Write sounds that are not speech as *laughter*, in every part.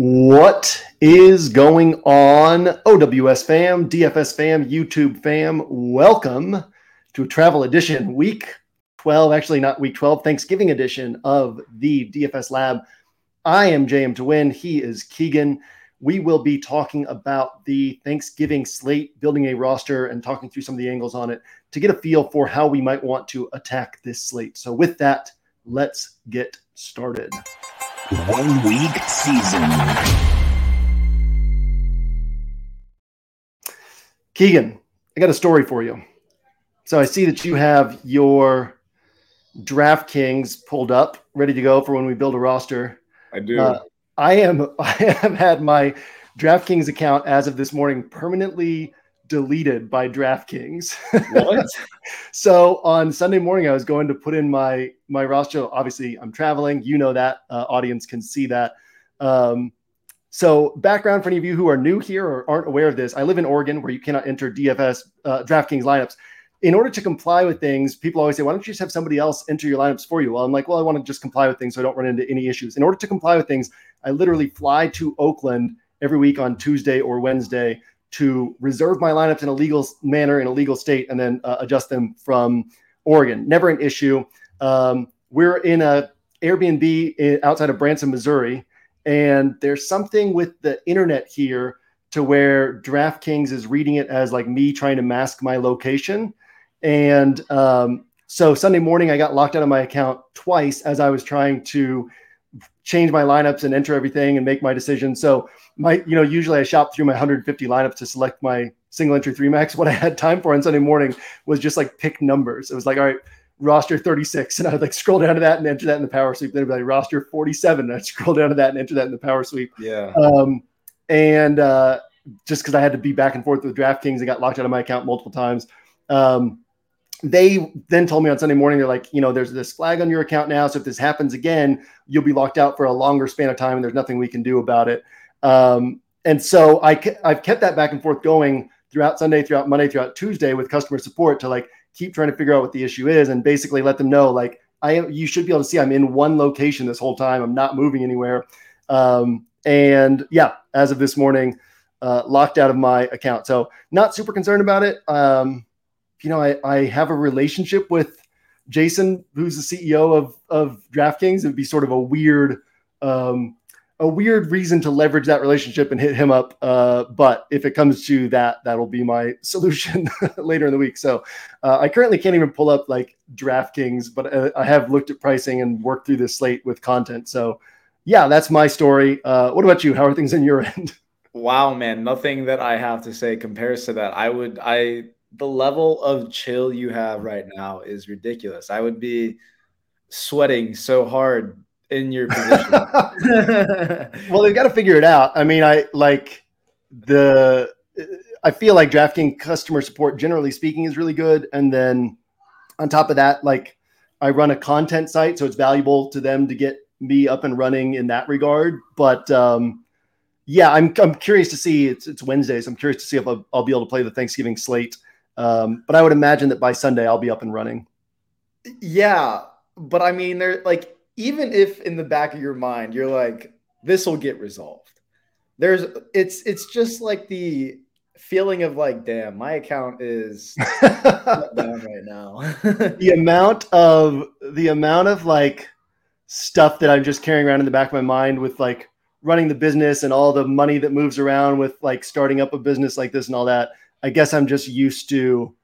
What is going on, OWS fam, DFS fam, YouTube fam? Welcome to travel edition, week 12, actually not week 12, Thanksgiving edition of the DFS Lab. I am JM to win. He is Keegan. We will be talking about the Thanksgiving slate, building a roster, and talking through some of the angles on it to get a feel for how we might want to attack this slate. So, with that, let's get started. One week season. Keegan, I got a story for you. So I see that you have your DraftKings pulled up, ready to go for when we build a roster. I do. Uh, I am. *laughs* I have had my DraftKings account as of this morning permanently deleted by DraftKings. What? *laughs* so on Sunday morning, I was going to put in my my roster. Obviously, I'm traveling. You know that uh, audience can see that. Um, so background for any of you who are new here or aren't aware of this, I live in Oregon where you cannot enter DFS uh, DraftKings lineups. In order to comply with things, people always say, "Why don't you just have somebody else enter your lineups for you?" Well, I'm like, "Well, I want to just comply with things so I don't run into any issues." In order to comply with things, I literally fly to Oakland every week on Tuesday or Wednesday to reserve my lineups in a legal manner in a legal state and then uh, adjust them from Oregon. Never an issue. Um, we're in a Airbnb outside of Branson, Missouri, and there's something with the internet here to where DraftKings is reading it as like me trying to mask my location. And um, so Sunday morning, I got locked out of my account twice as I was trying to change my lineups and enter everything and make my decision. So my, you know, usually I shop through my 150 lineups to select my single entry three max. *laughs* What I had time for on Sunday morning was just like pick numbers. It was like, all right, roster 36. *laughs* And I would like scroll down to that and enter that in the power sweep. Then it'd be like roster 47. And I'd scroll down to that and enter that in the power sweep. Yeah. Um, and uh, just because I had to be back and forth with DraftKings, I got locked out of my account multiple times. Um, they then told me on Sunday morning, they're like, you know, there's this flag on your account now. So if this happens again, you'll be locked out for a longer span of time and there's nothing we can do about it. Um, and so I, I've kept that back and forth going throughout Sunday, throughout Monday, throughout Tuesday with customer support to like keep trying to figure out what the issue is and basically let them know, like, I am, you should be able to see I'm in one location this whole time. I'm not moving anywhere. Um, and yeah, as of this morning, uh, locked out of my account. So not super concerned about it. Um, you know, I, I have a relationship with Jason, who's the CEO of, of DraftKings. It'd be sort of a weird, um, a weird reason to leverage that relationship and hit him up. Uh, but if it comes to that, that'll be my *laughs* solution *laughs* later in the week. So uh, I currently can't even pull up like DraftKings, but uh, I have looked at pricing and worked through this slate with content. So yeah, that's my story. Uh, what about you? How are things in your *laughs* end? Wow, man. Nothing that I have to say compares to that. I would, I, the level of chill you have right now is ridiculous. I would be sweating so hard in your position. *laughs* well, they've got to figure it out. I mean, I like the. I feel like DraftKings customer support, generally speaking, is really good, and then on top of that, like I run a content site, so it's valuable to them to get me up and running in that regard. But um, yeah, I'm I'm curious to see. It's it's Wednesday, so I'm curious to see if I'll, I'll be able to play the Thanksgiving slate. Um, but I would imagine that by Sunday I'll be up and running. yeah, but I mean, there like even if in the back of your mind you're like, this will get resolved. There's it's it's just like the feeling of like, damn, my account is *laughs* down right now. the amount of the amount of like stuff that I'm just carrying around in the back of my mind with like running the business and all the money that moves around with like starting up a business like this and all that. I guess I'm just used to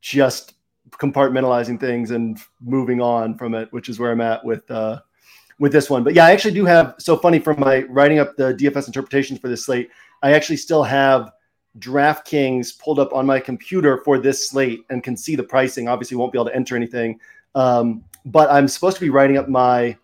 just compartmentalizing things and moving on from it, which is where I'm at with uh, with this one. But yeah, I actually do have so funny from my writing up the DFS interpretations for this slate. I actually still have DraftKings pulled up on my computer for this slate and can see the pricing. Obviously, won't be able to enter anything, um, but I'm supposed to be writing up my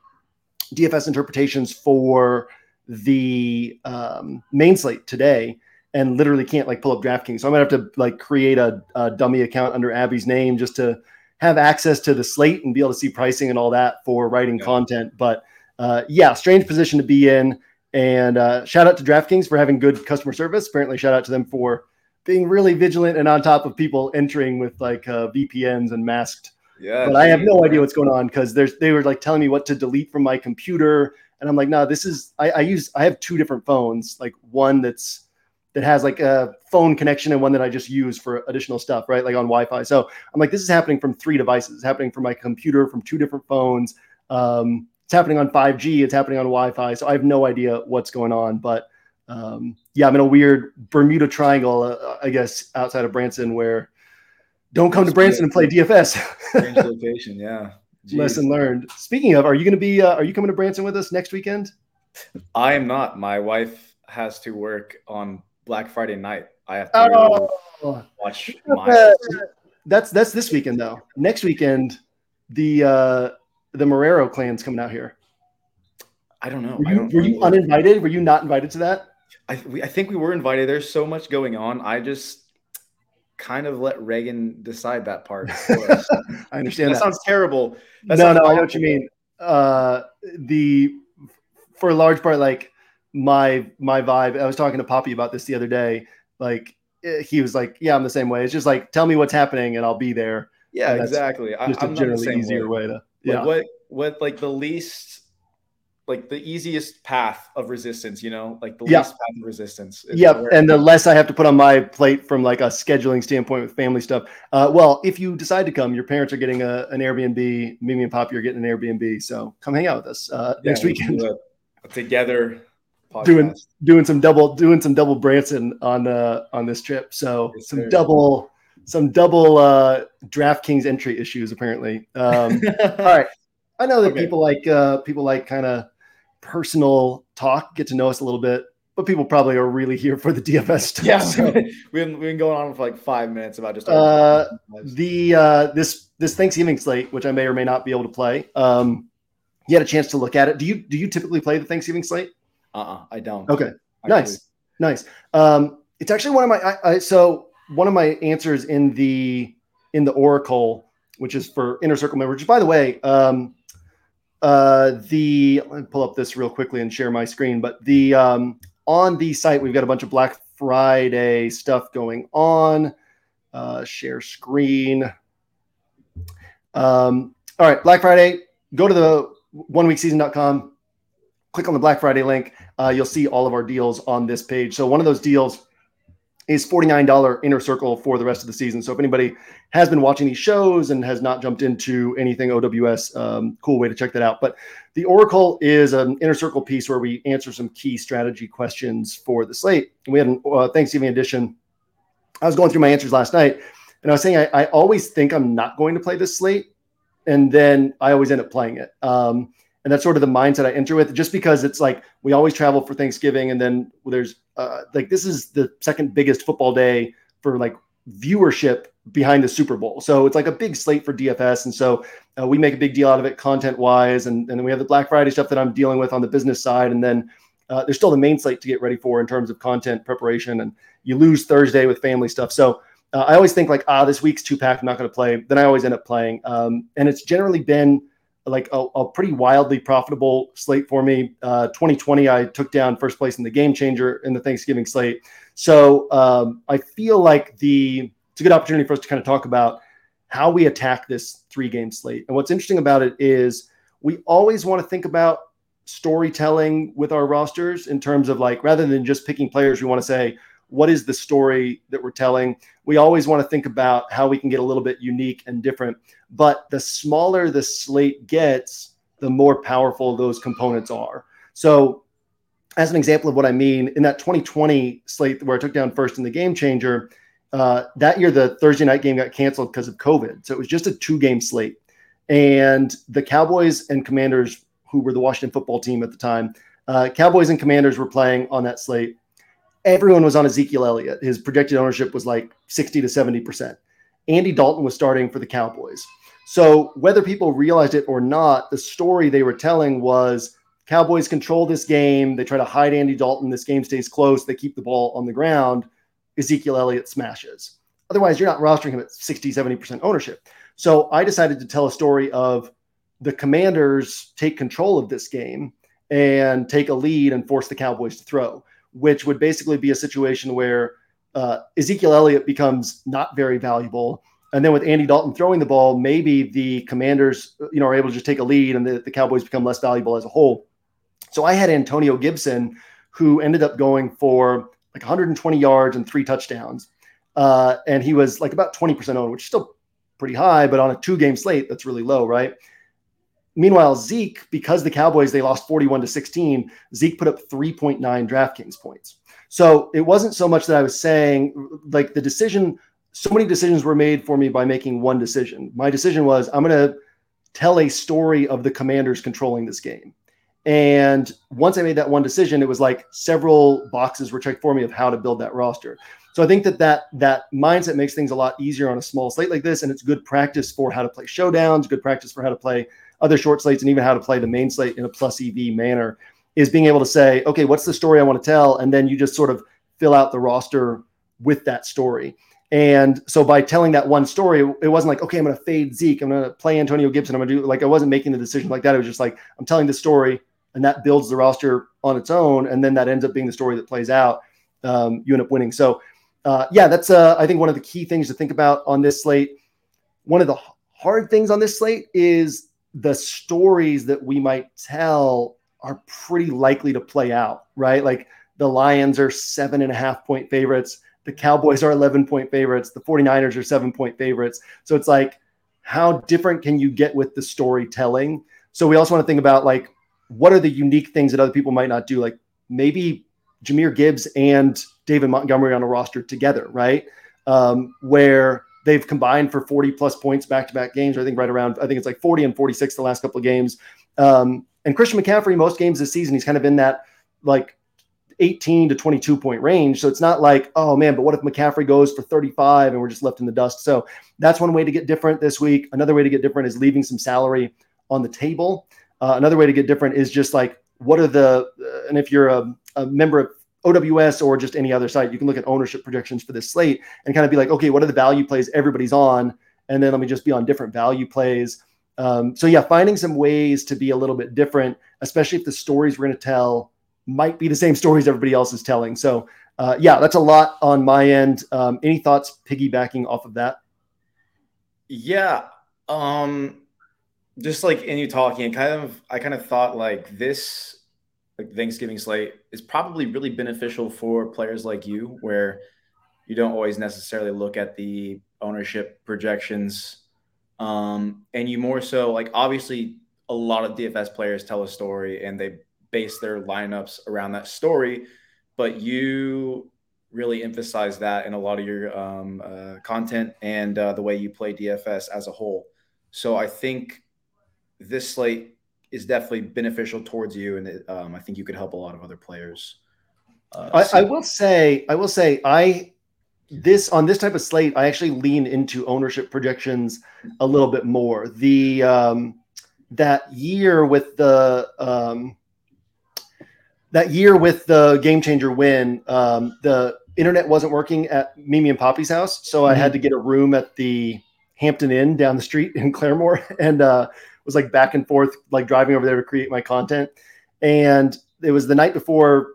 DFS interpretations for the um, main slate today and literally can't like pull up DraftKings. So I'm gonna have to like create a, a, dummy account under Abby's name just to have access to the slate and be able to see pricing and all that for writing yeah. content. But uh, yeah, strange position to be in. And uh, shout out to DraftKings for having good customer service. Apparently, shout out to them for being really vigilant and on top of people entering with like uh, VPNs and masked. Yeah, but I have no idea what's going on because there's they were like telling me what to delete from my computer And I'm like, no, this is I, I use I have two different phones, like one that's that has like a phone connection and one that I just use for additional stuff, right? Like on Wi-Fi. So I'm like, this is happening from three devices. It's happening from my computer, from two different phones. Um, it's happening on 5G. It's happening on Wi-Fi. So I have no idea what's going on. But um, yeah, I'm in a weird Bermuda Triangle, uh, I guess, outside of Branson, where don't come to Branson and play DFS. Strange *laughs* location, yeah. Jeez. Lesson learned. Speaking of, are you going to be? Uh, are you coming to Branson with us next weekend? I am not. My wife has to work on Black Friday night. I have to oh. watch my. That's that's this weekend though. Next weekend, the uh the Marrero clan's coming out here. I don't know. Were you, don't were you uninvited? Were you not invited to that? I we, I think we were invited. There's so much going on. I just kind of let Reagan decide that part. *laughs* I understand. That, that, sounds terrible. That no, sounds no, awful. I know what you mean. Uh, the for a large part, like my my vibe. I was talking to Poppy about this the other day. Like eh, he was like, "Yeah, I'm the same way. It's just like tell me what's happening and I'll be there." Yeah, exactly. I, just I, a generally easier way. way to. Yeah. Like what what like the least like the easiest path of resistance, you know, like the least path of resistance. Yep. And the less I have to put on my plate from like a scheduling standpoint with family stuff. Uh, well, if you decide to come, your parents are getting a, an Airbnb. Mimi and Poppy are getting an Airbnb. So come hang out with us uh, yeah, next weekend. together podcast. doing doing some double doing some double Branson on uh on this trip. So yes, some double some double uh DraftKings entry issues apparently. Um, *laughs* all right. I know that okay. people like uh people like kind of personal talk, get to know us a little bit, but people probably are really here for the DFS stuff. Yeah, so. *laughs* we've, been, we've been going on for like five minutes about just uh, the uh, this this Thanksgiving slate, which I may or may not be able to play. Um, you had a chance to look at it. Do you do you typically play the Thanksgiving slate? Uh, uh I don't. Okay, actually. nice, nice. Um, it's actually one of my I, I, so one of my answers in the in the Oracle, which is for Inner Circle members. Which, by the way, um, uh, the let me pull up this real quickly and share my screen. But the um, on the site we've got a bunch of Black Friday stuff going on. Uh, share screen. Um, all right, Black Friday. Go to the oneweekseason.com. Click on the Black Friday link. Uh, you'll see all of our deals on this page. So one of those deals is $49 inner circle for the rest of the season. So if anybody has been watching these shows and has not jumped into anything OWS, um, cool way to check that out. But the Oracle is an inner circle piece where we answer some key strategy questions for the slate. We had a uh, Thanksgiving edition. I was going through my answers last night and I was saying I, I, always think I'm not going to play this slate. And then I always end up playing it. Um, and that's sort of the mindset I enter with, just because it's like we always travel for Thanksgiving, and then there's uh, like this is the second biggest football day for like viewership behind the Super Bowl. So it's like a big slate for DFS, and so uh, we make a big deal out of it content wise, and, and then we have the Black Friday stuff that I'm dealing with on the business side, and then uh, there's still the main slate to get ready for in terms of content preparation, and you lose Thursday with family stuff. So uh, I always think like, ah, this week's two pack, I'm not going to play. Then I always end up playing, um, and it's generally been like a, a, pretty wildly profitable slate for me. Uh, 2020, I took down first place in the game changer in the Thanksgiving slate. So um, I feel like the it's a good opportunity for us to kind of talk about how we attack this three game slate. And what's interesting about it is we always want to think about storytelling with our rosters in terms of like rather than just picking players, we want to say, what is the story that we're telling? We always want to think about how we can get a little bit unique and different. But the smaller the slate gets, the more powerful those components are. So, as an example of what I mean, in that 2020 slate where I took down first in the game changer, uh, that year the Thursday night game got canceled because of COVID. So it was just a two game slate. And the Cowboys and Commanders, who were the Washington football team at the time, uh, Cowboys and Commanders were playing on that slate everyone was on Ezekiel Elliott. His projected ownership was like 60 to 70%. Andy Dalton was starting for the Cowboys. So whether people realized it or not, the story they were telling was Cowboys control this game. They try to hide Andy Dalton. This game stays close. They keep the ball on the ground. Ezekiel Elliott smashes. Otherwise, you're not rostering him at 60, 70% ownership. So I decided to tell a story of the commanders take control of this game and take a lead and force the Cowboys to throw which would basically be a situation where uh, Ezekiel Elliott becomes not very valuable. And then with Andy Dalton throwing the ball, maybe the commanders, you know, are able to just take a lead and the, the Cowboys become less valuable as a whole. So I had Antonio Gibson, who ended up going for like 120 yards and three touchdowns. Uh, and he was like about 20% owned, which is still pretty high, but on a two game slate, that's really low, right? Meanwhile, Zeke, because the Cowboys they lost 41 to 16, Zeke put up 3.9 DraftKings points. So it wasn't so much that I was saying like the decision, so many decisions were made for me by making one decision. My decision was I'm going to tell a story of the commanders controlling this game. And once I made that one decision, it was like several boxes were checked for me of how to build that roster. So I think that that that mindset makes things a lot easier on a small slate like this, and it's good practice for how to play showdowns, good practice for how to play other short slates, and even how to play the main slate in a plus EV manner. Is being able to say, okay, what's the story I want to tell, and then you just sort of fill out the roster with that story. And so by telling that one story, it wasn't like, okay, I'm going to fade Zeke, I'm going to play Antonio Gibson, I'm going to do like I wasn't making the decision like that. It was just like I'm telling the story, and that builds the roster on its own, and then that ends up being the story that plays out. Um, you end up winning. So uh, yeah, that's uh, I think one of the key things to think about on this slate. One of the hard things on this slate is the stories that we might tell are pretty likely to play out, right? Like the Lions are seven and a half point favorites. The Cowboys are 11 point favorites. The 49ers are seven point favorites. So it's like, how different can you get with the storytelling? So we also want to think about like, what are the unique things that other people might not do? Like maybe Jahmyr Gibbs and David Montgomery on a roster together, right? Um, where they've combined for 40 plus points back to back games. I think right around, I think it's like 40 and 46 the last couple of games. Um, and Christian McCaffrey, most games this season, he's kind of in that like 18 to 22 point range. So it's not like, oh man, but what if McCaffrey goes for 35 and we're just left in the dust? So that's one way to get different this week. Another way to get different is leaving some salary on the table. Uh, another way to get different is just like, what are the, uh, and if you're a, a member of OWS or just any other site, you can look at ownership projections for this slate and kind of be like, okay, what are the value plays everybody's on? And then let me just be on different value plays. Um, so yeah, finding some ways to be a little bit different, especially if the stories we're going to tell might be the same *laughs* stories everybody else is telling. So uh, yeah, that's a lot on my end. Um, any thoughts piggybacking off of that? Yeah. Um, just like in you talking, kind of, I kind of thought like this like Thanksgiving slate is probably really beneficial for players like you, where you don't always necessarily look at the ownership projections, um, and you more so like obviously a lot of DFS players tell a story and they base their lineups around that story, but you really emphasize that in a lot of your um, uh, content and uh, the way you play DFS as a whole. So I think this slate is definitely beneficial towards you, and it, um, I think you could help a lot of other players. Uh, I, I, will say, I will say, I this on this type of slate, I actually lean into ownership projections a little bit more. The um, that year with the um, that year with the game changer win, um, the internet wasn't working at Mimi and Poppy's house, so mm-hmm. I had mm-hmm. to get a room at the Hampton Inn down the street in Claremore, *laughs* and uh, was like back and forth, like driving over there to create my content. And it was the night before,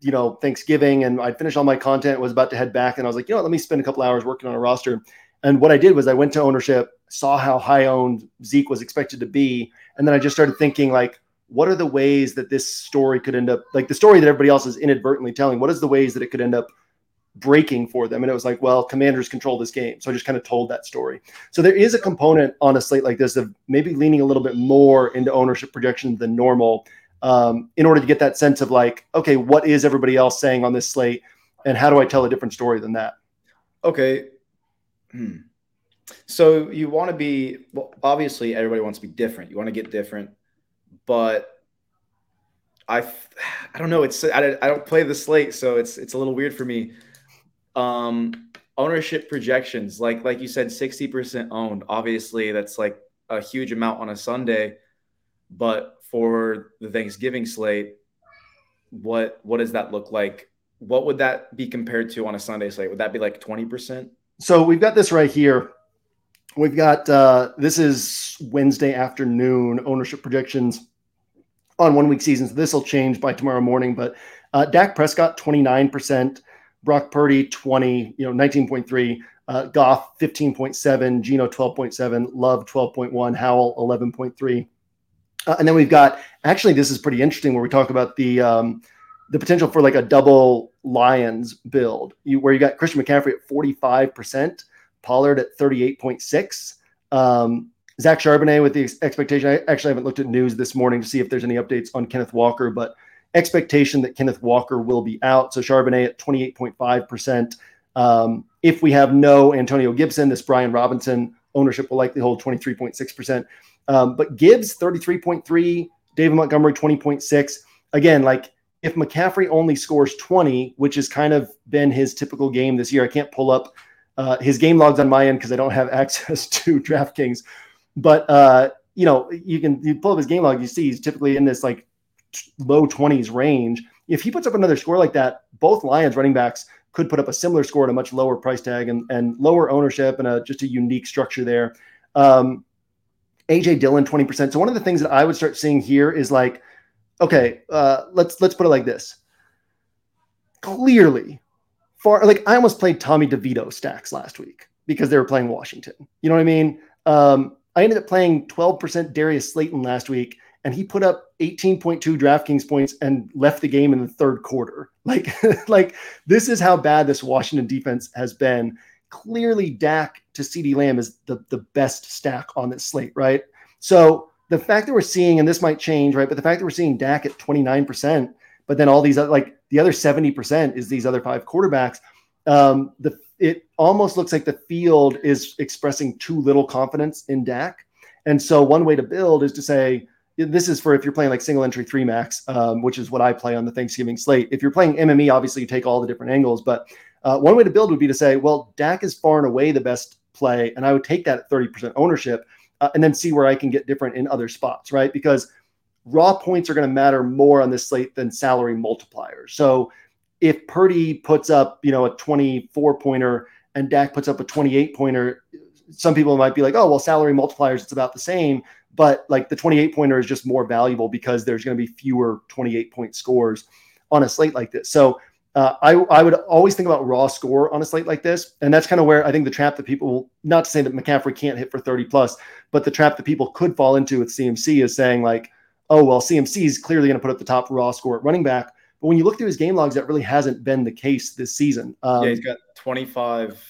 you know, Thanksgiving, and I'd finished all my content, was about to head back, and I was like, you know, what, let me spend a couple hours working on a roster. And what I did was I went to ownership, saw how high owned Zeke was expected to be, and then I just started thinking like, what are the ways that this story could end up like the story that everybody else is inadvertently telling? What is the ways that it could end up breaking for them. And it was like, well, commanders control this game. So I just kind of told that story. So there is a component on a slate like this of maybe leaning a little bit more into ownership projection than normal um, in order to get that sense of like, okay, what is everybody else saying on this slate? And how do I tell a different story than that? Okay. Hmm. So you want to be, well, obviously everybody wants to be different. You want to get different, but I, I don't know. It's I, I don't play the slate, so it's it's a little weird for me. Um, ownership projections, like like you said, sixty percent owned. Obviously, that's like a huge amount on a Sunday. But for the Thanksgiving slate, what what does that look like? What would that be compared to on a Sunday slate? Would that be like twenty percent? So we've got this right here. We've got uh, this is Wednesday afternoon ownership projections on one week seasons. This will change by tomorrow morning, but uh, Dak Prescott 29%, Brock Purdy 20, you know, 19.3, uh, Goff 15.7, Geno 12.7, Love 12.1, Howell 11.3. Uh, and then we've got actually this is pretty interesting where we talk about the um, the potential for like a double Lions build, you, where you got Christian McCaffrey at 45%, Pollard at 38.6. Um, Zach Charbonnet with the expectation. I actually haven't looked at news this morning to see if there's any updates on Kenneth Walker, but expectation that Kenneth Walker will be out. So Charbonnet at 28.5%. Um, if we have no Antonio Gibson, this Brian Robinson ownership will likely hold 23.6%. Um, but Gibbs 33.3, David Montgomery 20.6. Again, like if McCaffrey only scores 20, which has kind of been his typical game this year, I can't pull up uh, his game logs on my end because I don't have *laughs* access to DraftKings. But uh, you know, you can you pull up his game log, you see he's typically in this like low 20s range. If he puts up another score like that, both Lions running backs could put up a similar score at a much lower price tag and, and lower ownership and a, just a unique structure there. Um, AJ Dillon, 20%. So one of the things that I would start seeing here is like okay, uh, let's let's put it like this. Clearly, far like I almost played Tommy DeVito stacks last week because they were playing Washington. You know what I mean? Um, I ended up playing 12% Darius Slayton last week, and he put up 18.2 DraftKings points and left the game in the third quarter. *laughs* Like, *laughs* like this is how bad this Washington defense has been. Clearly, Dak to CeeDee Lamb is the, the best stack on this slate, right? So the fact that we're seeing, and this might change, right? But the fact that we're seeing Dak at 29%, but then all these other, like the other 70% is these other five quarterbacks. Um, the it almost looks like the field is expressing too little confidence in Dak. And so one way to build is to say, this is for if you're playing like single entry three max, um, which is what I play on the Thanksgiving slate. If you're playing MME, obviously you take all the different angles, but uh, one way to build would be to say, well, Dak is far and away the best play, and I would take that at 30% ownership uh, and then see where I can get different in other spots, right? Because raw points are going to matter more on this slate than salary multipliers. So if Purdy puts up, you know, a 24 pointer and Dak puts up a 28 pointer, some people might be like, oh, well, salary multipliers, it's about the same. But like the 28 pointer is just more valuable because there's going to be fewer 28 point scores on a slate like this. So uh, I, I would always think about raw score on a slate like this. And that's kind of where I think the trap that people, will not to say that McCaffrey can't hit for 30 plus, but the trap that people could fall into with CMC is saying, like, oh, well, CMC is clearly going to put up the top raw score at running back. But when you look through his game logs, that really hasn't been the case this season. Um, yeah, he's got 25.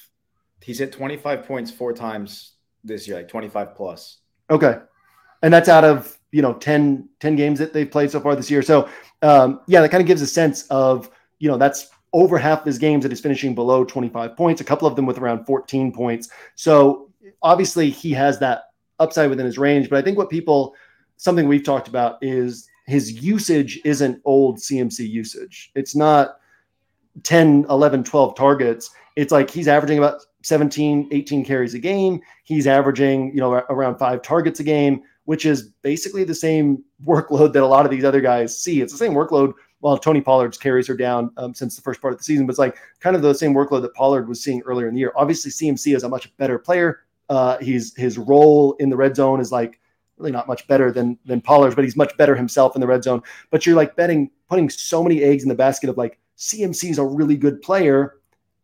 He's hit 25 points four times this year, like 25 plus. Okay. And that's out of, you know, 10, 10 games that they've played so far this year. So, um, yeah, that kind of gives a sense of, you know, that's over half his games that he's finishing below 25 points, a couple of them with around 14 points. So obviously he has that upside within his range. But I think what people, something we've talked about is his usage isn't old CMC usage. It's not 10, 11, 12 targets. It's like he's averaging about 17, 18 carries a game. He's averaging, you know, around five targets a game, which is basically the same workload that a lot of these other guys see. It's the same workload while Tony Pollard's carries are down um, since the first part of the season, but it's like kind of the same workload that Pollard was seeing earlier in the year. Obviously, CMC is a much better player. Uh, he's his role in the red zone is like really not much better than than Pollard's, but he's much better himself in the red zone. But you're like betting, putting so many eggs in the basket of like CMC is a really good player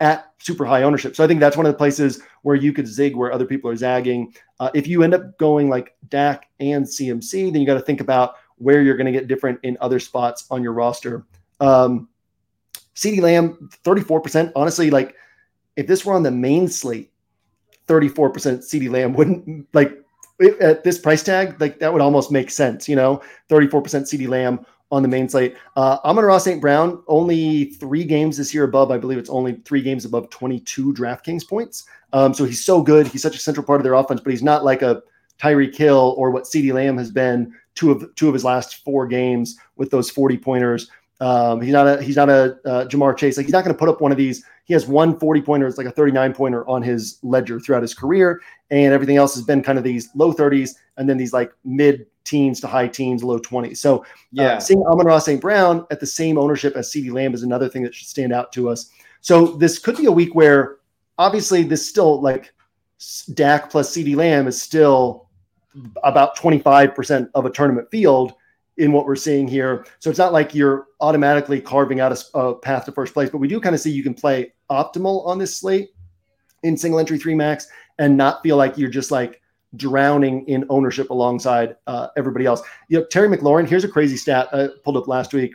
at super high ownership. So I think that's one of the places where you could zig where other people are zagging. Uh, if you end up going like Dak and CMC, then you got to think about where you're going to get different in other spots on your roster. Um, CeeDee Lamb, 34%. Honestly, like if this were on the main slate, 34% CeeDee Lamb wouldn't like at this price tag, like that would almost make sense, you know, 34% CeeDee Lamb on the main slate. Uh, Amon-Ra St. Brown, only three games this year above, I believe it's only three games above 22 DraftKings points. Um, so he's so good. He's such a central part of their offense, but he's not like a Tyreek Hill or what CeeDee Lamb has been two of two of his last four games with those 40 pointers. Um, he's not a he's not a uh, Ja'Marr Chase. Like he's not going to put up one of these. He has one 40 pointer. It's like a 39 pointer on his ledger throughout his career, and everything else has been kind of these low 30s and then these like mid teens to high teens, low 20s. So uh, yeah, uh, seeing Amon-Ra St. Brown at the same ownership as CeeDee Lamb is another thing that should stand out to us. So this could be a week where obviously this still like Dak plus CeeDee Lamb is still about 25% of a tournament field in what we're seeing here. So it's not like you're automatically carving out a, a, path to first place, but we do kind of see you can play optimal on this slate in single entry three max and not feel like you're just like drowning in ownership alongside uh, everybody else. You know, Terry McLaurin. Here's a crazy stat I pulled up last week.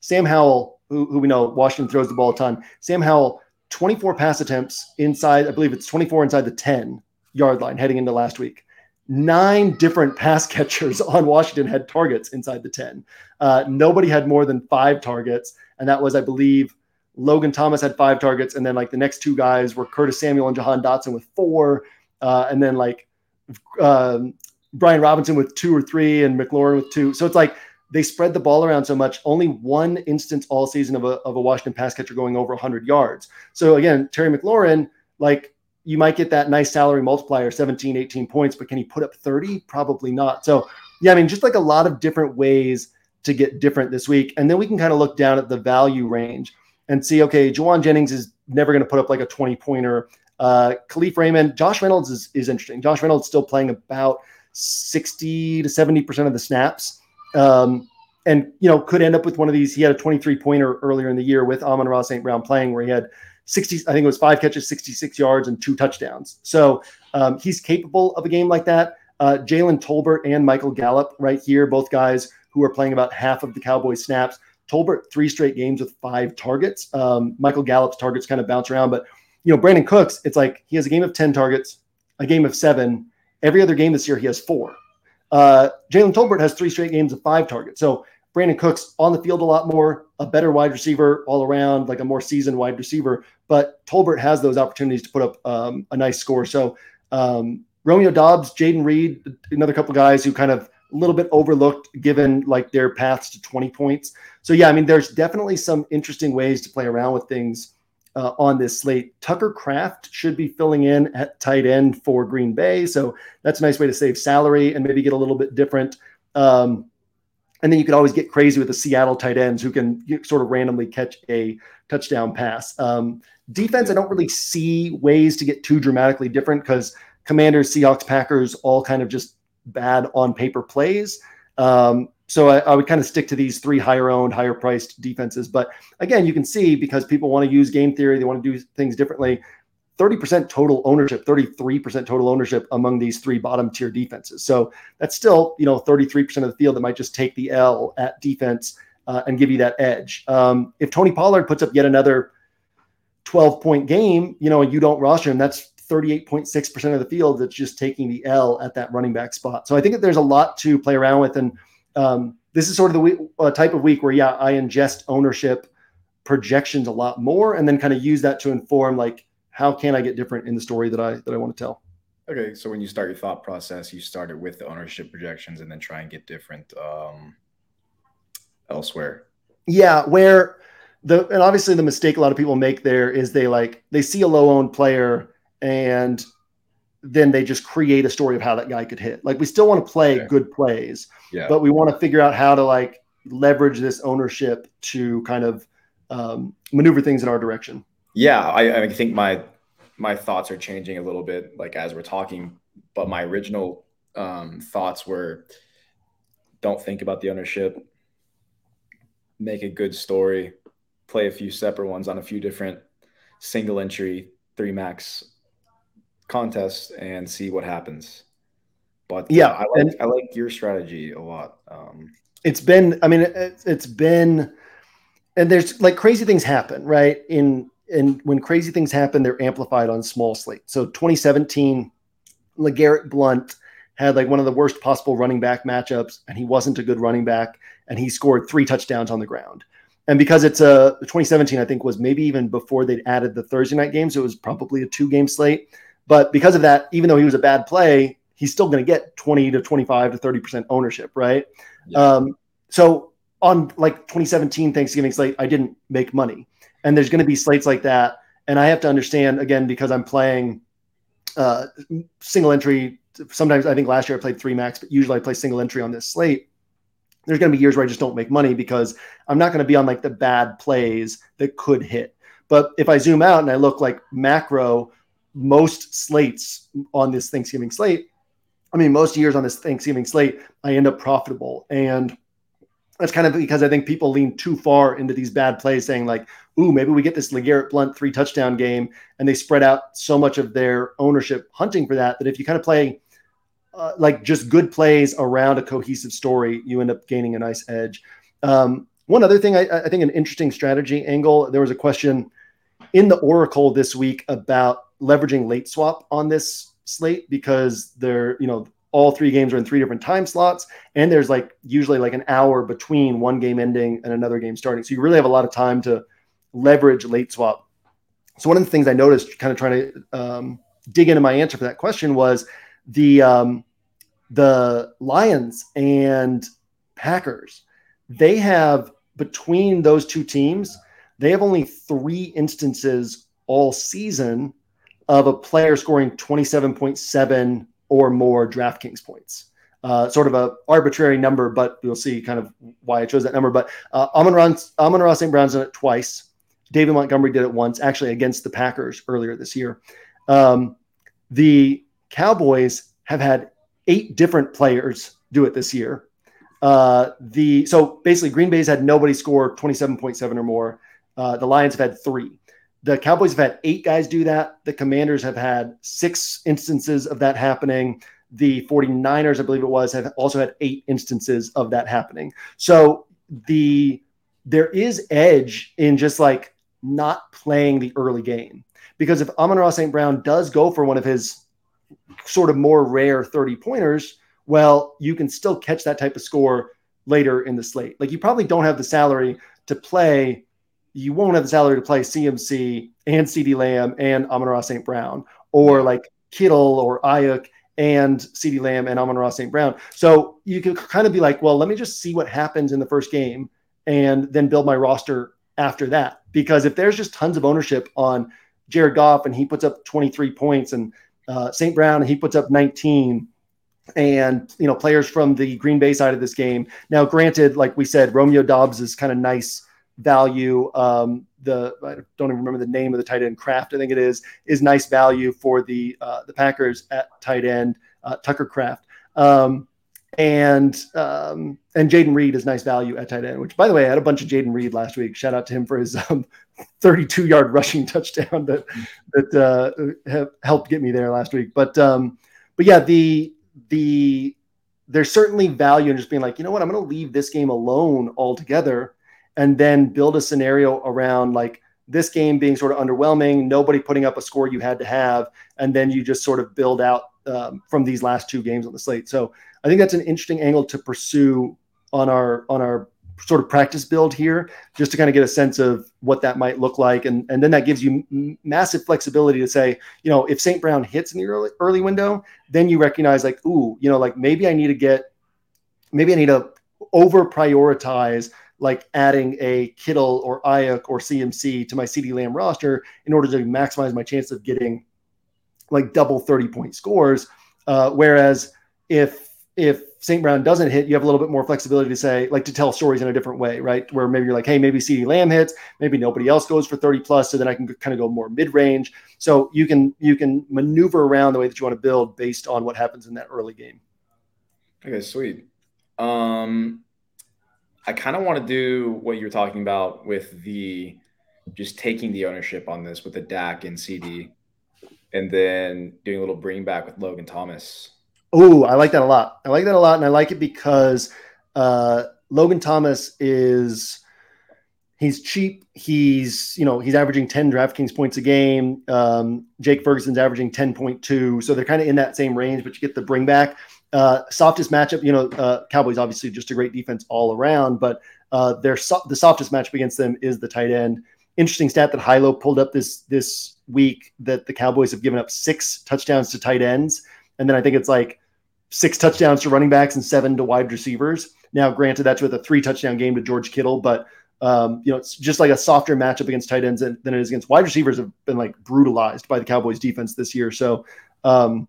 Sam Howell, who, who we know Washington throws the ball a ton. Sam Howell, 24 pass attempts inside. I believe it's 24 inside the 10 yard line heading into last week. Nine different pass *laughs* catchers on Washington had targets inside the 10. Uh, nobody had more than five targets, and that was, I believe, Logan Thomas had five targets, and then like the next two guys were Curtis Samuel and Jahan Dotson with four, uh, and then like um, Brian Robinson with two or three, and McLaurin with two. So it's like they spread the ball around so much. Only one instance all season of a of a Washington pass catcher going over 100 yards. So again, Terry McLaurin, like you might get that nice salary multiplier, 17, 18 points, but can he put up 30? Probably not. So yeah, I mean, just like a lot of different ways to get different this week, and then we can kind of look down at the value range and see, okay, Jauan Jennings is never going to put up like a 20 pointer. Uh, Kalif Raymond, Josh Reynolds is, is interesting. Josh Reynolds still playing about 60 to 70% of the snaps. Um, and, you know, could end up with one of these. He had a 23 pointer earlier in the year with Amon-Ra St. Brown playing where he had 60, I think it was five catches, 66 yards, and two touchdowns. So um, he's capable of a game like that. Uh, Jalen Tolbert and Michael Gallup right here, both guys who are playing about half of the Cowboys snaps. Tolbert three straight games with five targets. Um, Michael Gallup's targets kind of bounce around, but you know Brandin Cooks, it's like he has a game of ten targets, a game of seven. Every other game this year, he has four. Uh, Jalen Tolbert has three straight games of five targets. So Brandin Cooks on the field a lot more, a better wide receiver all around, like a more seasoned wide receiver. But Tolbert has those opportunities to put up um, a nice score. So um, Romeo Doubs, Jayden Reed, another couple guys who kind of a little bit overlooked given like their paths to 20 points. So yeah, I mean, there's definitely some interesting ways to play around with things uh, on this slate. Tucker Kraft should be filling in at tight end for Green Bay, so that's a nice way to save salary and maybe get a little bit different. Um, and then you could always get crazy with the Seattle tight ends who can sort of randomly catch a touchdown pass. Um, defense, I don't really see ways to get too dramatically different because Commanders, Seahawks, Packers all kind of just bad on paper plays. Um, so I, I, would kind of stick to these three higher owned, higher priced defenses. But again, you can see because people want to use game theory, they want to do things differently. 30% total ownership, 33% total ownership among these three bottom tier defenses. So that's still, you know, 33% of the field that might just take the L at defense uh, and give you that edge. Um, if Tony Pollard puts up yet another 12 point game, you know, and you don't roster him, that's 38.6% of the field that's just taking the L at that running back spot. So I think that there's a lot to play around with. And um, this is sort of the week, uh, type of week where, yeah, I ingest ownership projections a lot more and then kind of use that to inform like, how can I get different in the story that I, that I want to tell? Okay. So when you start your thought process, you started with the ownership projections and then try and get different um, elsewhere. Yeah. Where the, and obviously the mistake a lot of people make there is they like, they see a low owned player and then they just create a story of how that guy could hit. Like we still want to play good plays, yeah. but we want to figure out how to like leverage this ownership to kind of um, maneuver things in our direction. Yeah, I, I think my my thoughts are changing a little bit, like as we're talking. But my original um, thoughts were: don't think about the ownership, make a good story, play a few separate ones on a few different single entry three max contest and see what happens. But yeah, uh, I like I like your strategy a lot. Um, it's been, I mean, it, it's been, and there's like crazy things happen, right? In and when crazy things happen, they're amplified on small slate. So 2017, LeGarrette Blunt had like one of the worst possible running back matchups, and he wasn't a good running back, and he scored three touchdowns on the ground. And because it's a 2017, I think was maybe even before they'd added the Thursday night games, it was probably a two game slate. But because of that, even though he was a bad play, he's still going to get 20 to 25 to 30% ownership, right? Yeah. Um, so on like 2017 Thanksgiving slate, I didn't make money. And there's going to be slates like that. And I have to understand, again, because I'm playing uh, single entry. Sometimes I think last year I played three max, but usually I play single entry on this slate. There's going to be years where I just don't make money because I'm not going to be on like the bad plays that could hit. But if I zoom out and I look like macro, most slates on this Thanksgiving slate, I mean, most years on this Thanksgiving slate, I end up profitable. And that's kind of because I think people lean too far into these bad plays, saying like, "Ooh, maybe we get this LeGarrette Blunt three touchdown game," and they spread out so much of their ownership hunting for that that if you kind of play uh, like just good plays around a cohesive story, you end up gaining a nice edge. Um, one other thing, I, I think an interesting strategy angle. There was a question in the Oracle this week about leveraging late swap on this slate because they're you know all three games are in three different time slots and there's like usually like an hour between one game ending and another game starting. So you really have a lot of time to leverage late swap. So one of the things i noticed kind of trying to um, dig into my answer for that question was the um, the lions and packers they have between those two teams they have only three instances all season of a player scoring 27.7 or more DraftKings points. Uh, sort of a arbitrary number, but we'll see kind of why I chose that number. But uh, Amon-Ra St. Brown's done it twice. David Montgomery did it once, actually against the Packers earlier this year. Um, the Cowboys have had eight different players do it this year. Uh, the so basically Green Bay's had nobody score 27.7 or more. Uh, the Lions have had three. The Cowboys have had eight guys do that. The Commanders have had six instances of that happening. The 49ers, I believe it was, have also had eight instances of that happening. So the there is edge in just like not playing the early game. Because if Amon-Ra St. Brown does go for one of his sort of more rare 30 pointers, well, you can still catch that type of score later in the slate. Like you probably don't have the salary to play you won't have the salary to play CMC and CeeDee Lamb and Amon-Ra St. Brown or like Kittle or Aiyuk and CeeDee Lamb and Amon-Ra St. Brown. So you can kind of be like, well, let me just see what happens in the first game and then build my roster after that. Because if there's just tons of ownership on Jared Goff and he puts up 23 points and uh, St. Brown and he puts up 19 and you know players from the Green Bay side of this game. Now, granted, like we said, Romeo Doubs is kind of nice value. Um, the I don't even remember the name of the tight end. Kraft, I think it is, is nice value for the uh, the Packers at tight end. Uh, Tucker Kraft. Um, and um, and Jayden Reed is nice value at tight end. Which, by the way, I had a bunch of Jayden Reed last week. Shout out to him for his um, *laughs* 32 yard rushing touchdown that that uh, helped get me there last week. But um, but yeah, the the there's certainly value in just being like, you know what, I'm going to leave this game alone altogether and then build a scenario around like this game being sort of underwhelming, nobody putting up a score you had to have, and then you just sort of build out um, from these last two games on the slate. So I think that's an interesting angle to pursue on our on our sort of practice build here, just to kind of get a sense of what that might look like, and and then that gives you m- massive flexibility to say, you know, if St. Brown hits in the early early window, then you recognize like, ooh, you know, like maybe I need to get, maybe I need to over prioritize like adding a Kittle or Aiyuk or CMC to my CeeDee Lamb roster in order to maximize my chance of getting like double 30 point scores. Uh, whereas if if St. Brown doesn't hit, you have a little bit more flexibility to say, like to tell stories in a different way, right? Where maybe you're like, hey, maybe CeeDee Lamb hits, maybe nobody else goes for 30 plus, so then I can kind of go more mid range. So you can you can maneuver around the way that you want to build based on what happens in that early game. Okay, sweet. Um, I kind of want to do what you're talking about with the just taking the ownership on this with the Dak and CeeDee, and then doing a little bring back with Logan Thomas. Oh, I like that a lot. I like that a lot, and I like it because uh, Logan Thomas is he's cheap. He's you know he's averaging ten DraftKings points a game. Um, Jake Ferguson's averaging ten point two, so they're kind of in that same range. But you get the bring back. Uh, softest matchup, you know, uh, Cowboys obviously just a great defense all around, but uh, their so- the softest matchup against them is the tight end. Interesting stat that Hilow pulled up this this week that the Cowboys have given up six touchdowns to tight ends, and then I think it's like six touchdowns to running backs and seven to wide receivers. Now, granted, that's with a three touchdown game to George Kittle, but um, you know, it's just like a softer matchup against tight ends than, than it is against wide receivers. Have been like brutalized by the Cowboys defense this year. So, um,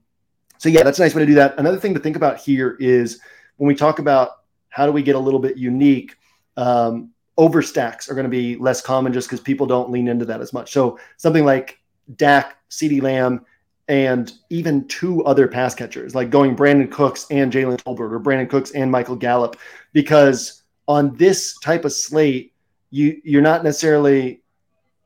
so yeah, that's a nice way to do that. Another thing to think about here is when we talk about how do we get a little bit unique, um, overstacks are going to be less common just because people don't lean into that as much. So something like Dak, CeeDee Lamb, and even two other pass catchers, like going Brandin Cooks and Jalen Tolbert or Brandin Cooks and Michael Gallup, because on this type of slate, you you're not necessarily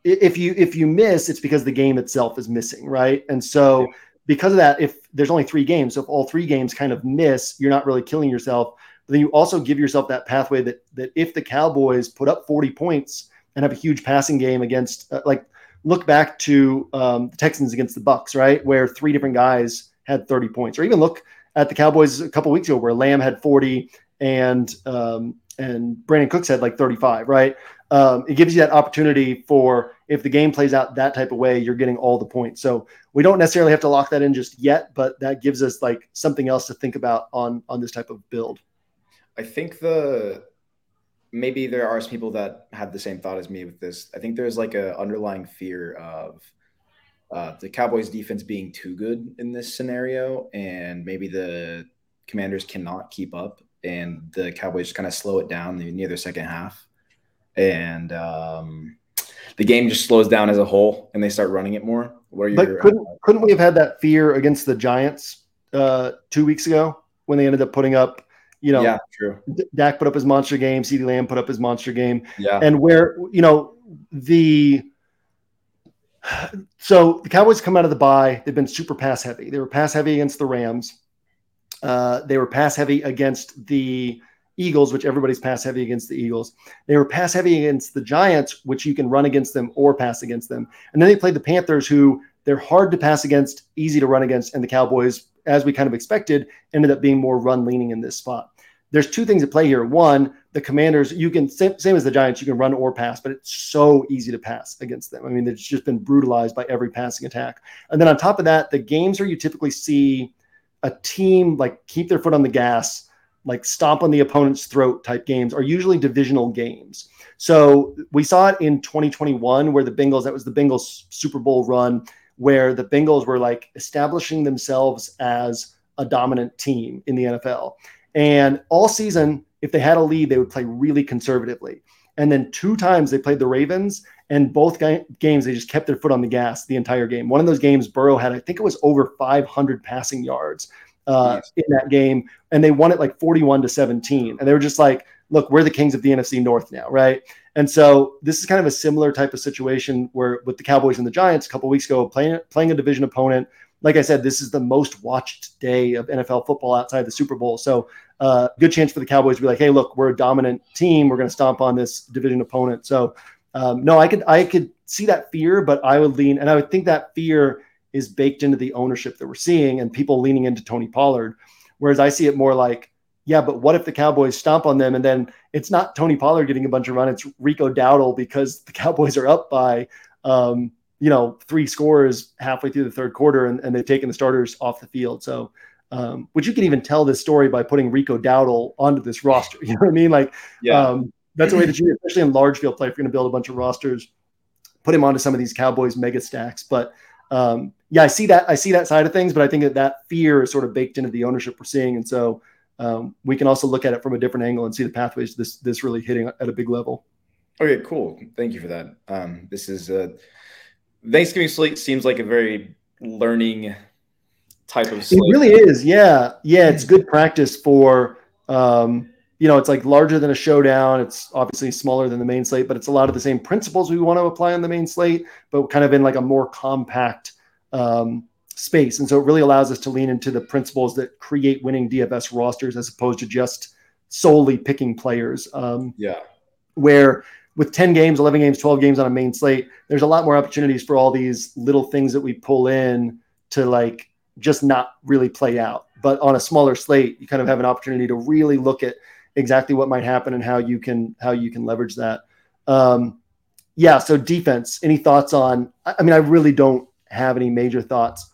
if you if you miss, it's because the game itself is missing, right? And so because of that, if there's only three games, so if all three games kind of miss, you're not really killing yourself. But then you also give yourself that pathway that that if the Cowboys put up 40 points and have a huge passing game against, uh, like, look back to um, the Texans against the Bucks, right, where three different guys had 30 points, or even look at the Cowboys a couple weeks ago where Lamb had 40 and um, and Brandin Cooks had like 35, right? Um, it gives you that opportunity for if the game plays out that type of way, you're getting all the points. So we don't necessarily have to lock that in just yet, but that gives us like something else to think about on on this type of build. I think the maybe there are some people that had the same thought as me with this. I think there's like a underlying fear of uh, the Cowboys defense being too good in this scenario, and maybe the Commanders cannot keep up, and the Cowboys kind of slow it down near the second half, and um, the game just slows down as a whole, and they start running it more. What are your? But couldn't couldn't we have had that fear against the Giants uh, two weeks ago when they ended up putting up? You know, yeah, true. Dak put up his monster game. CeeDee Lamb put up his monster game. Yeah, and where you know the so the Cowboys come out of the bye. They've been super pass heavy. They were pass heavy against the Rams. Uh, they were pass heavy against the Eagles, which everybody's pass heavy against the Eagles. They were pass heavy against the Giants, which you can run against them or pass against them. And then they played the Panthers, who they're hard to pass against, easy to run against. And the Cowboys, as we kind of expected, ended up being more run leaning in this spot. There's two things at play here. One, the commanders, you can same, same as the Giants, you can run or pass, but it's so easy to pass against them. I mean, it's just been brutalized by every passing attack. And then on top of that, the games where you typically see a team like keep their foot on the gas, like stomp on the opponent's throat type games are usually divisional games. So we saw it in 2021 where the Bengals, that was the Bengals Super Bowl run, where the Bengals were like establishing themselves as a dominant team in the NFL. And all season, if they had a lead, they would play really conservatively. And then two times they played the Ravens, and both ga- games they just kept their foot on the gas the entire game. One of those games, Burrow had, I think it was over 500 passing yards uh, in that game, and they won it like 41 to 17. And they were just like, look, we're the kings of the NFC North now, right? And so this is kind of a similar type of situation where with the Cowboys and the Giants a couple weeks ago, playing playing a division opponent like I said, this is the most watched day of NFL football outside the Super Bowl. So, uh, good chance for the Cowboys to be like, "Hey, look, we're a dominant team. We're going to stomp on this division opponent." So, um, no, I could I could see that fear, but I would lean, and I would think that fear is baked into the ownership that we're seeing and people leaning into Tony Pollard. Whereas I see it more like, yeah, but what if the Cowboys stomp on them and then it's not Tony Pollard getting a bunch of run, it's Rico Dowdle because the *laughs* Cowboys are up by um, you know, three scores halfway through the third quarter and, and they've taken the starters off the field. So, um, which you can even tell this story by putting Rico Dowdle onto this *laughs* roster. You know what I mean? Like, yeah. um, that's a way that you, especially in large field play, if you're going to build a bunch of rosters, put him onto some of these Cowboys mega stacks. But um, yeah, I see that. I see that side of things, but I think that that fear is sort of baked into the ownership we're seeing. And so um, we can also look at it from a different angle and see the pathways to this, this really hitting at a big level. Okay, cool. Thank you for that. Um, this is, uh, Thanksgiving slate seems like a very learning type of slate. It really is. Yeah. Yeah. It's good practice for, um, you know, it's like larger than a showdown. It's obviously smaller than the main slate, but it's a lot of the same principles we want to apply on the main slate, but kind of in like a more compact um, space. And so it really allows us to lean into the principles that create winning DFS rosters as opposed to just solely picking players. Um, yeah. Where with 10 games, 11 games, 12 games on a main slate, there's a lot more opportunities for all these little things that we pull in to like just not really play out. But on a smaller slate, you kind of have an opportunity to really look at exactly what might happen and how you can how you can leverage that. Um, yeah. So defense. Any thoughts on? I mean, I really don't have any major thoughts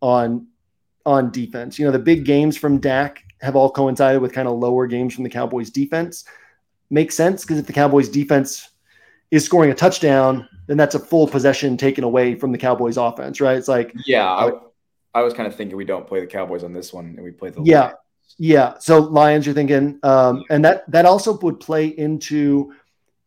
on on defense. You know, the big games from Dak have all coincided with kind of lower games from the Cowboys defense makes sense because if the Cowboys defense is scoring a touchdown, then that's a full possession taken away from the Cowboys offense, right? It's like yeah, I, I was kind of thinking we don't play the Cowboys on this one and we play the yeah, Lions. Yeah. So Lions, you're thinking, um, and that that also would play into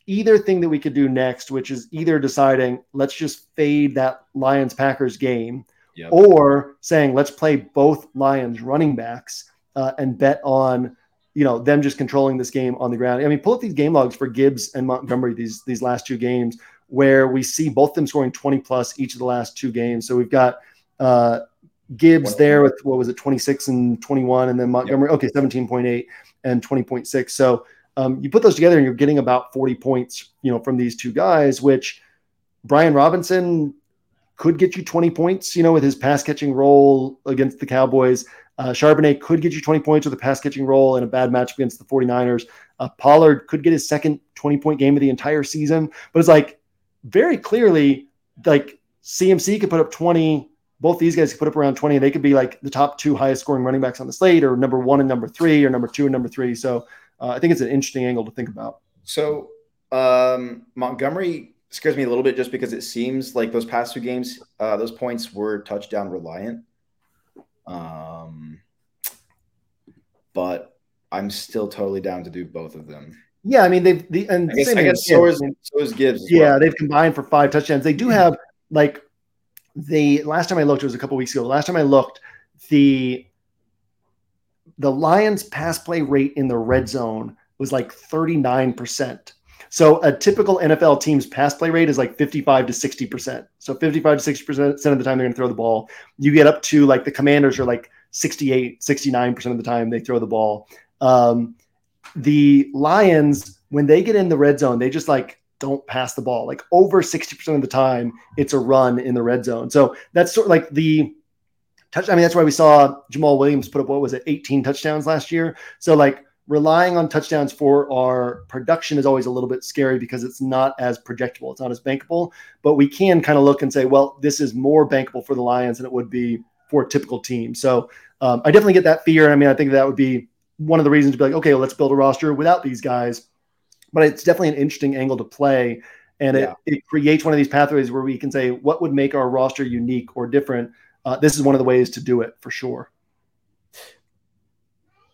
either thing that we could do next, which is either deciding let's just fade that Lions Packers game, yep. or saying let's play both Lions running backs uh, and bet on you know them just controlling this game on the ground. I mean, pull up these game logs for Gibbs and Montgomery these these last two games where we see both them scoring 20 plus each of the last two games. So we've got uh, Gibbs there with what was it, 26 and 21, and then Montgomery, yep. okay, 17.8 and 20.6. So um, you put those together and you're getting about 40 points, you know, from these two guys, which Brian Robinson could get you 20 points, you know, with his pass catching role against the Cowboys. Uh, Charbonnet could get you 20 points with a pass catching role in a bad match against the 49ers. Uh, Pollard could get his second 20 point game of the entire season, but it's like very clearly like CMC could put up 20. Both these guys could put up around 20. And they could be like the top two highest scoring running backs on the slate, or number one and number three, or number two and number three. So uh, I think it's an interesting angle to think about. So um, Montgomery scares me a little bit just because it seems like those past two games, uh, those points were touchdown reliant. Um, but I'm still totally down to do both of them. Yeah, I mean they've the and I guess, I guess so is so is Gibbs. yeah, well. they've combined for five touchdowns. They do have like the last time I looked, it was a couple weeks ago. Last time I looked, the the Lions pass play rate in the red zone was like 39%. So a typical NFL team's pass play rate is like 55 to 60%. So 55 to 60% of the time they're going to throw the ball. You get up to like the commanders are like 68, 69% of the time they throw the ball. Um, the Lions, when they get in the red zone, they just like don't pass the ball. Like over 60% of the time, it's a run in the red zone. So that's sort of like the touch. I mean, that's why we saw Jamaal Williams put up what was it, 18 touchdowns last year. So like relying on touchdowns for our production is always a little bit scary because it's not as projectable. It's not as bankable, but we can kind of look and say, well, this is more bankable for the Lions than it would be for a typical team. So um, I definitely get that fear. I mean, I think that would be one of the reasons to be like, okay, well, let's build a roster without these guys. But it's definitely an interesting angle to play. And yeah. it, it creates one of these pathways where we can say, what would make our roster unique or different? Uh, this is one of the ways to do it for sure.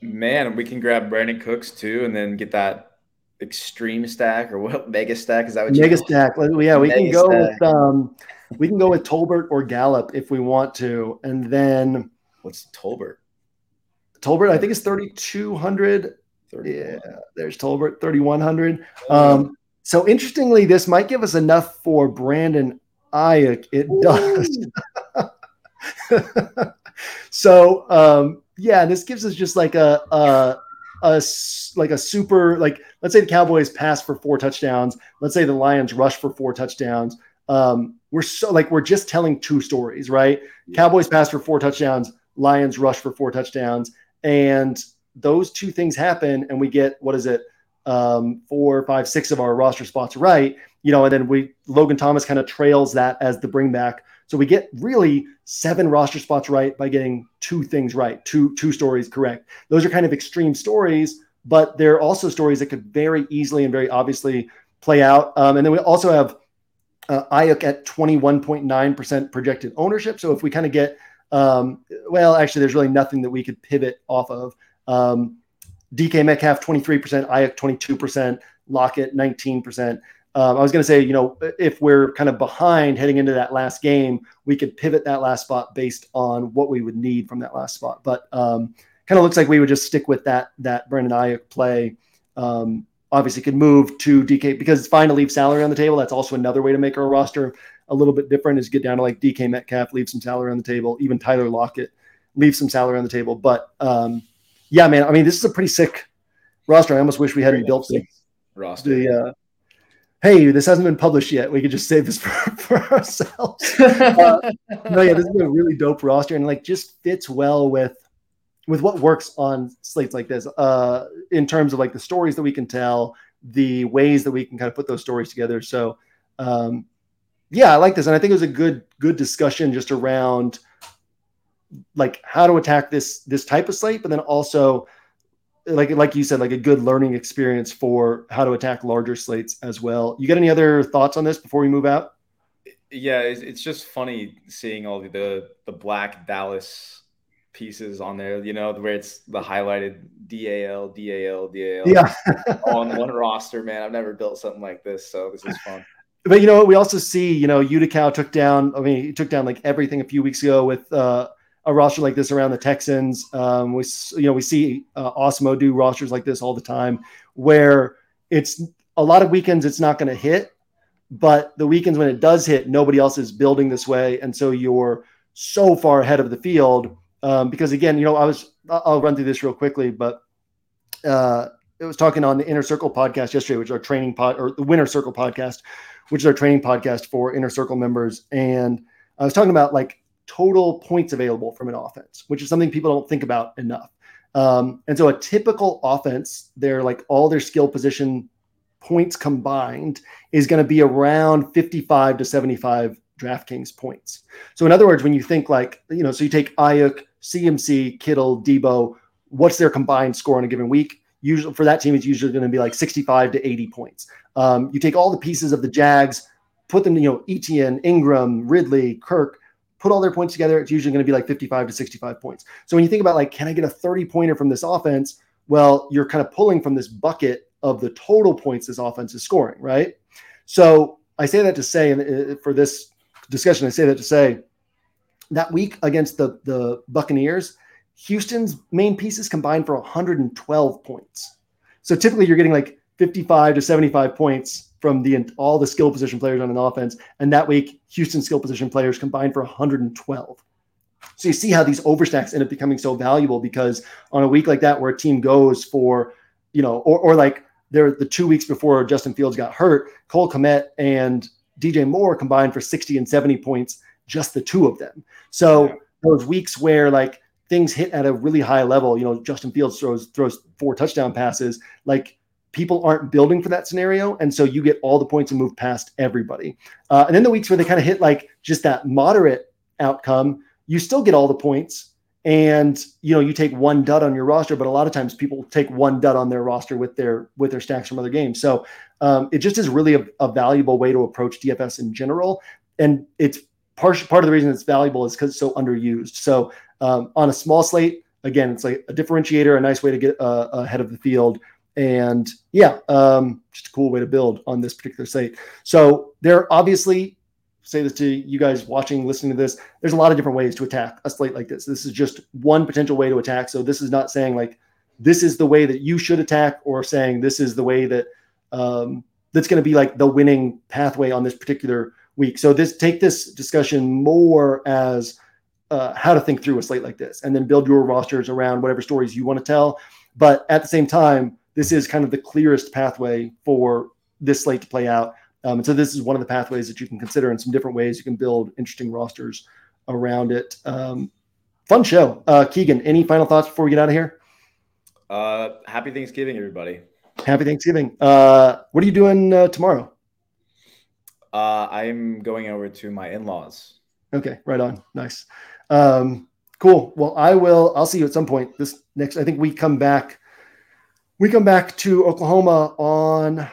Man, we can grab Brandin Cooks too, and then get that extreme stack or what mega stack is that what mega stack? Yeah, we mega can go stack. with um, we can go with Tolbert or Gallup if we want to, and then what's Tolbert? Tolbert, I think it's thirty two hundred. Yeah, there's Tolbert thirty one hundred. Um, so interestingly, this might give us enough for Brandon Aiyuk. It Ooh. does. *laughs* so um, yeah, this gives us just like a, a a like a super like let's say the Cowboys pass for four touchdowns. Let's say the Lions rush for four touchdowns. Um, we're so like we're just telling two stories, right? Yeah. Cowboys pass for four touchdowns. Lions rush for four touchdowns, and those two things happen, and we get what is it? Um, four, five, six of our roster spots right, you know, and then we Logan Thomas kind of trails that as the bring back. So we get really seven roster spots right by getting two things right, two two stories correct. Those are kind of extreme stories, but they're also stories that could very easily and very obviously play out. Um, and then we also have uh, Aiyuk at 21.9% projected ownership. So if we kind of get, um, well, actually, there's really nothing that we could pivot off of. Um, DK Metcalf 23%, Aiyuk 22%, Lockett 19%. Um, I was going to say, you know, if we're kind of behind heading into that last game, we could pivot that last spot based on what we would need from that last spot. But um, kind of looks like we would just stick with that that Brandon Aiyuk play. Um, obviously, could move to DK because it's fine to leave salary on the table. That's also another way to make our roster a little bit different. Is get down to like DK Metcalf, leave some salary on the table. Even Tyler Lockett, leave some salary on the table. But um, yeah, man, I mean, this is a pretty sick roster. I almost wish we hadn't built the roster. The, uh, hey, this hasn't been published yet. We could just save this for, *laughs* for ourselves. *laughs* uh, no, yeah, this is a really dope roster and like just fits well with with what works on slates like this. Uh, in terms of like the stories that we can tell, the ways that we can kind of put those stories together. So, um, yeah, I like this, and I think it was a good good discussion just around like how to attack this this type of slate, but then also like like you said, like a good learning experience for how to attack larger slates as well. You got any other thoughts on this before we move out? Yeah, it's, it's just funny seeing all the, the the black Dallas pieces on there. You know, where it's the highlighted DAL, DAL, DAL. Yeah, *laughs* on one roster. Man, I've never built something like this, so this is fun. But you know what? We also see, you know, Utica took down. I mean, he took down like everything a few weeks ago with. uh a roster like this around the Texans. Um, we you know we see uh, Awesemo do rosters like this all the time, where it's a lot of weekends it's not going to hit, but the weekends when it does hit, nobody else is building this way, and so you're so far ahead of the field um, because again, you know, I was I'll run through this real quickly, but uh, it was talking on the Inner Circle podcast yesterday, which is our training pod or the Winner Circle podcast, which is our training podcast for Inner Circle members, and I was talking about like total points available from an offense, which is something people don't think about enough. Um, and so a typical offense, they're like all their skill position points combined is going to be around 55 to 75 DraftKings points. So in other words, when you think like, you know, so you take Aiyuk, CMC, Kittle, Deebo, what's their combined score on a given week? Usually for that team, it's usually going to be like 65 to 80 points. Um, you take all the pieces of the Jags, put them, you know, Etienne, Ingram, Ridley, Kirk, put all their points together. It's usually going to be like 55 to 65 points. So when you think about like, can I get a 30 pointer from this offense? Well, you're kind of pulling from this bucket of the total points this offense is scoring, right? So I say that to say, and uh, for this discussion, I say that to say that week against the the Buccaneers, Houston's main pieces combined for 112 points. So typically, you're getting like 55 to 75 points from the all the skill position players on an offense, and that week Houston skill position players combined for 112. So you see how these overstacks end up becoming so valuable because on a week like that where a team goes for, you know, or, or like there the two weeks before Justin Fields got hurt, Cole Kmet and DJ Moore combined for 60 and 70 points, just the two of them. So yeah. those weeks where like things hit at a really high level, you know, Justin Fields throws throws four touchdown passes, like people aren't building for that scenario, and so you get all the points and move past everybody. Uh, and then the weeks where they kind of hit like just that moderate outcome, you still get all the points, and you know you take one dud on your roster but a lot of times people take one dud on their roster with their with their stacks from other games so um, it just is really a, a, valuable way to approach dfs in general and it's part, part of the reason it's valuable is because it's so underused so um, on a small slate again it's like a differentiator a nice way to get uh, ahead of the field and yeah um, just a cool way to build on this particular slate so there obviously say this to you guys watching, listening to this. There's a lot of different ways to attack a slate like this. This is just one potential way to attack. So this is not saying like this is the way that you should attack, or saying this is the way that um, that's going to be like the winning pathway on this particular week. So this take this discussion more as uh, how to think through a slate like this, and then build your rosters around whatever stories you want to tell. But at the same time, this is kind of the clearest pathway for this slate to play out um, and so this is one of the pathways that you can consider in some different ways you can build interesting rosters around it. Um, fun show. Uh, Keegan, any final thoughts before we get out of here? Uh, happy Thanksgiving, everybody. Happy Thanksgiving. Uh, what are you doing uh, tomorrow? Uh, I'm going over to my in-laws. Okay, right on. Nice. Um, cool. Well, I will. I'll see you at some point this next. I think we come back. We come back to Oklahoma on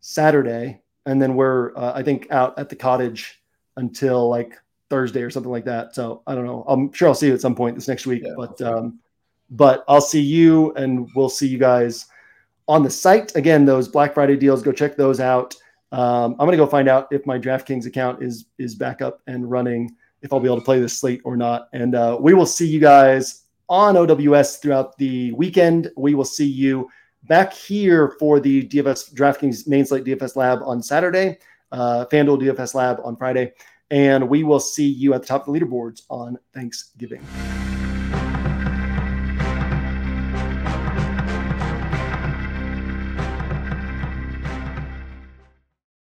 Saturday and then we're uh, I think out at the cottage until like Thursday or something like that. So I don't know. I'm sure I'll see you at some point this next week, yeah. but um, but I'll see you and we'll see you guys on the site again. Those Black Friday deals, go check those out. Um, I'm gonna go find out if my DraftKings account is is back up and running, if I'll be able to play this slate or not. And uh, we will see you guys on OWS throughout the weekend. We will see you back here for the DFS DraftKings main slate DFS lab on Saturday, uh, FanDuel DFS lab on Friday, and we will see you at the top of the leaderboards on Thanksgiving.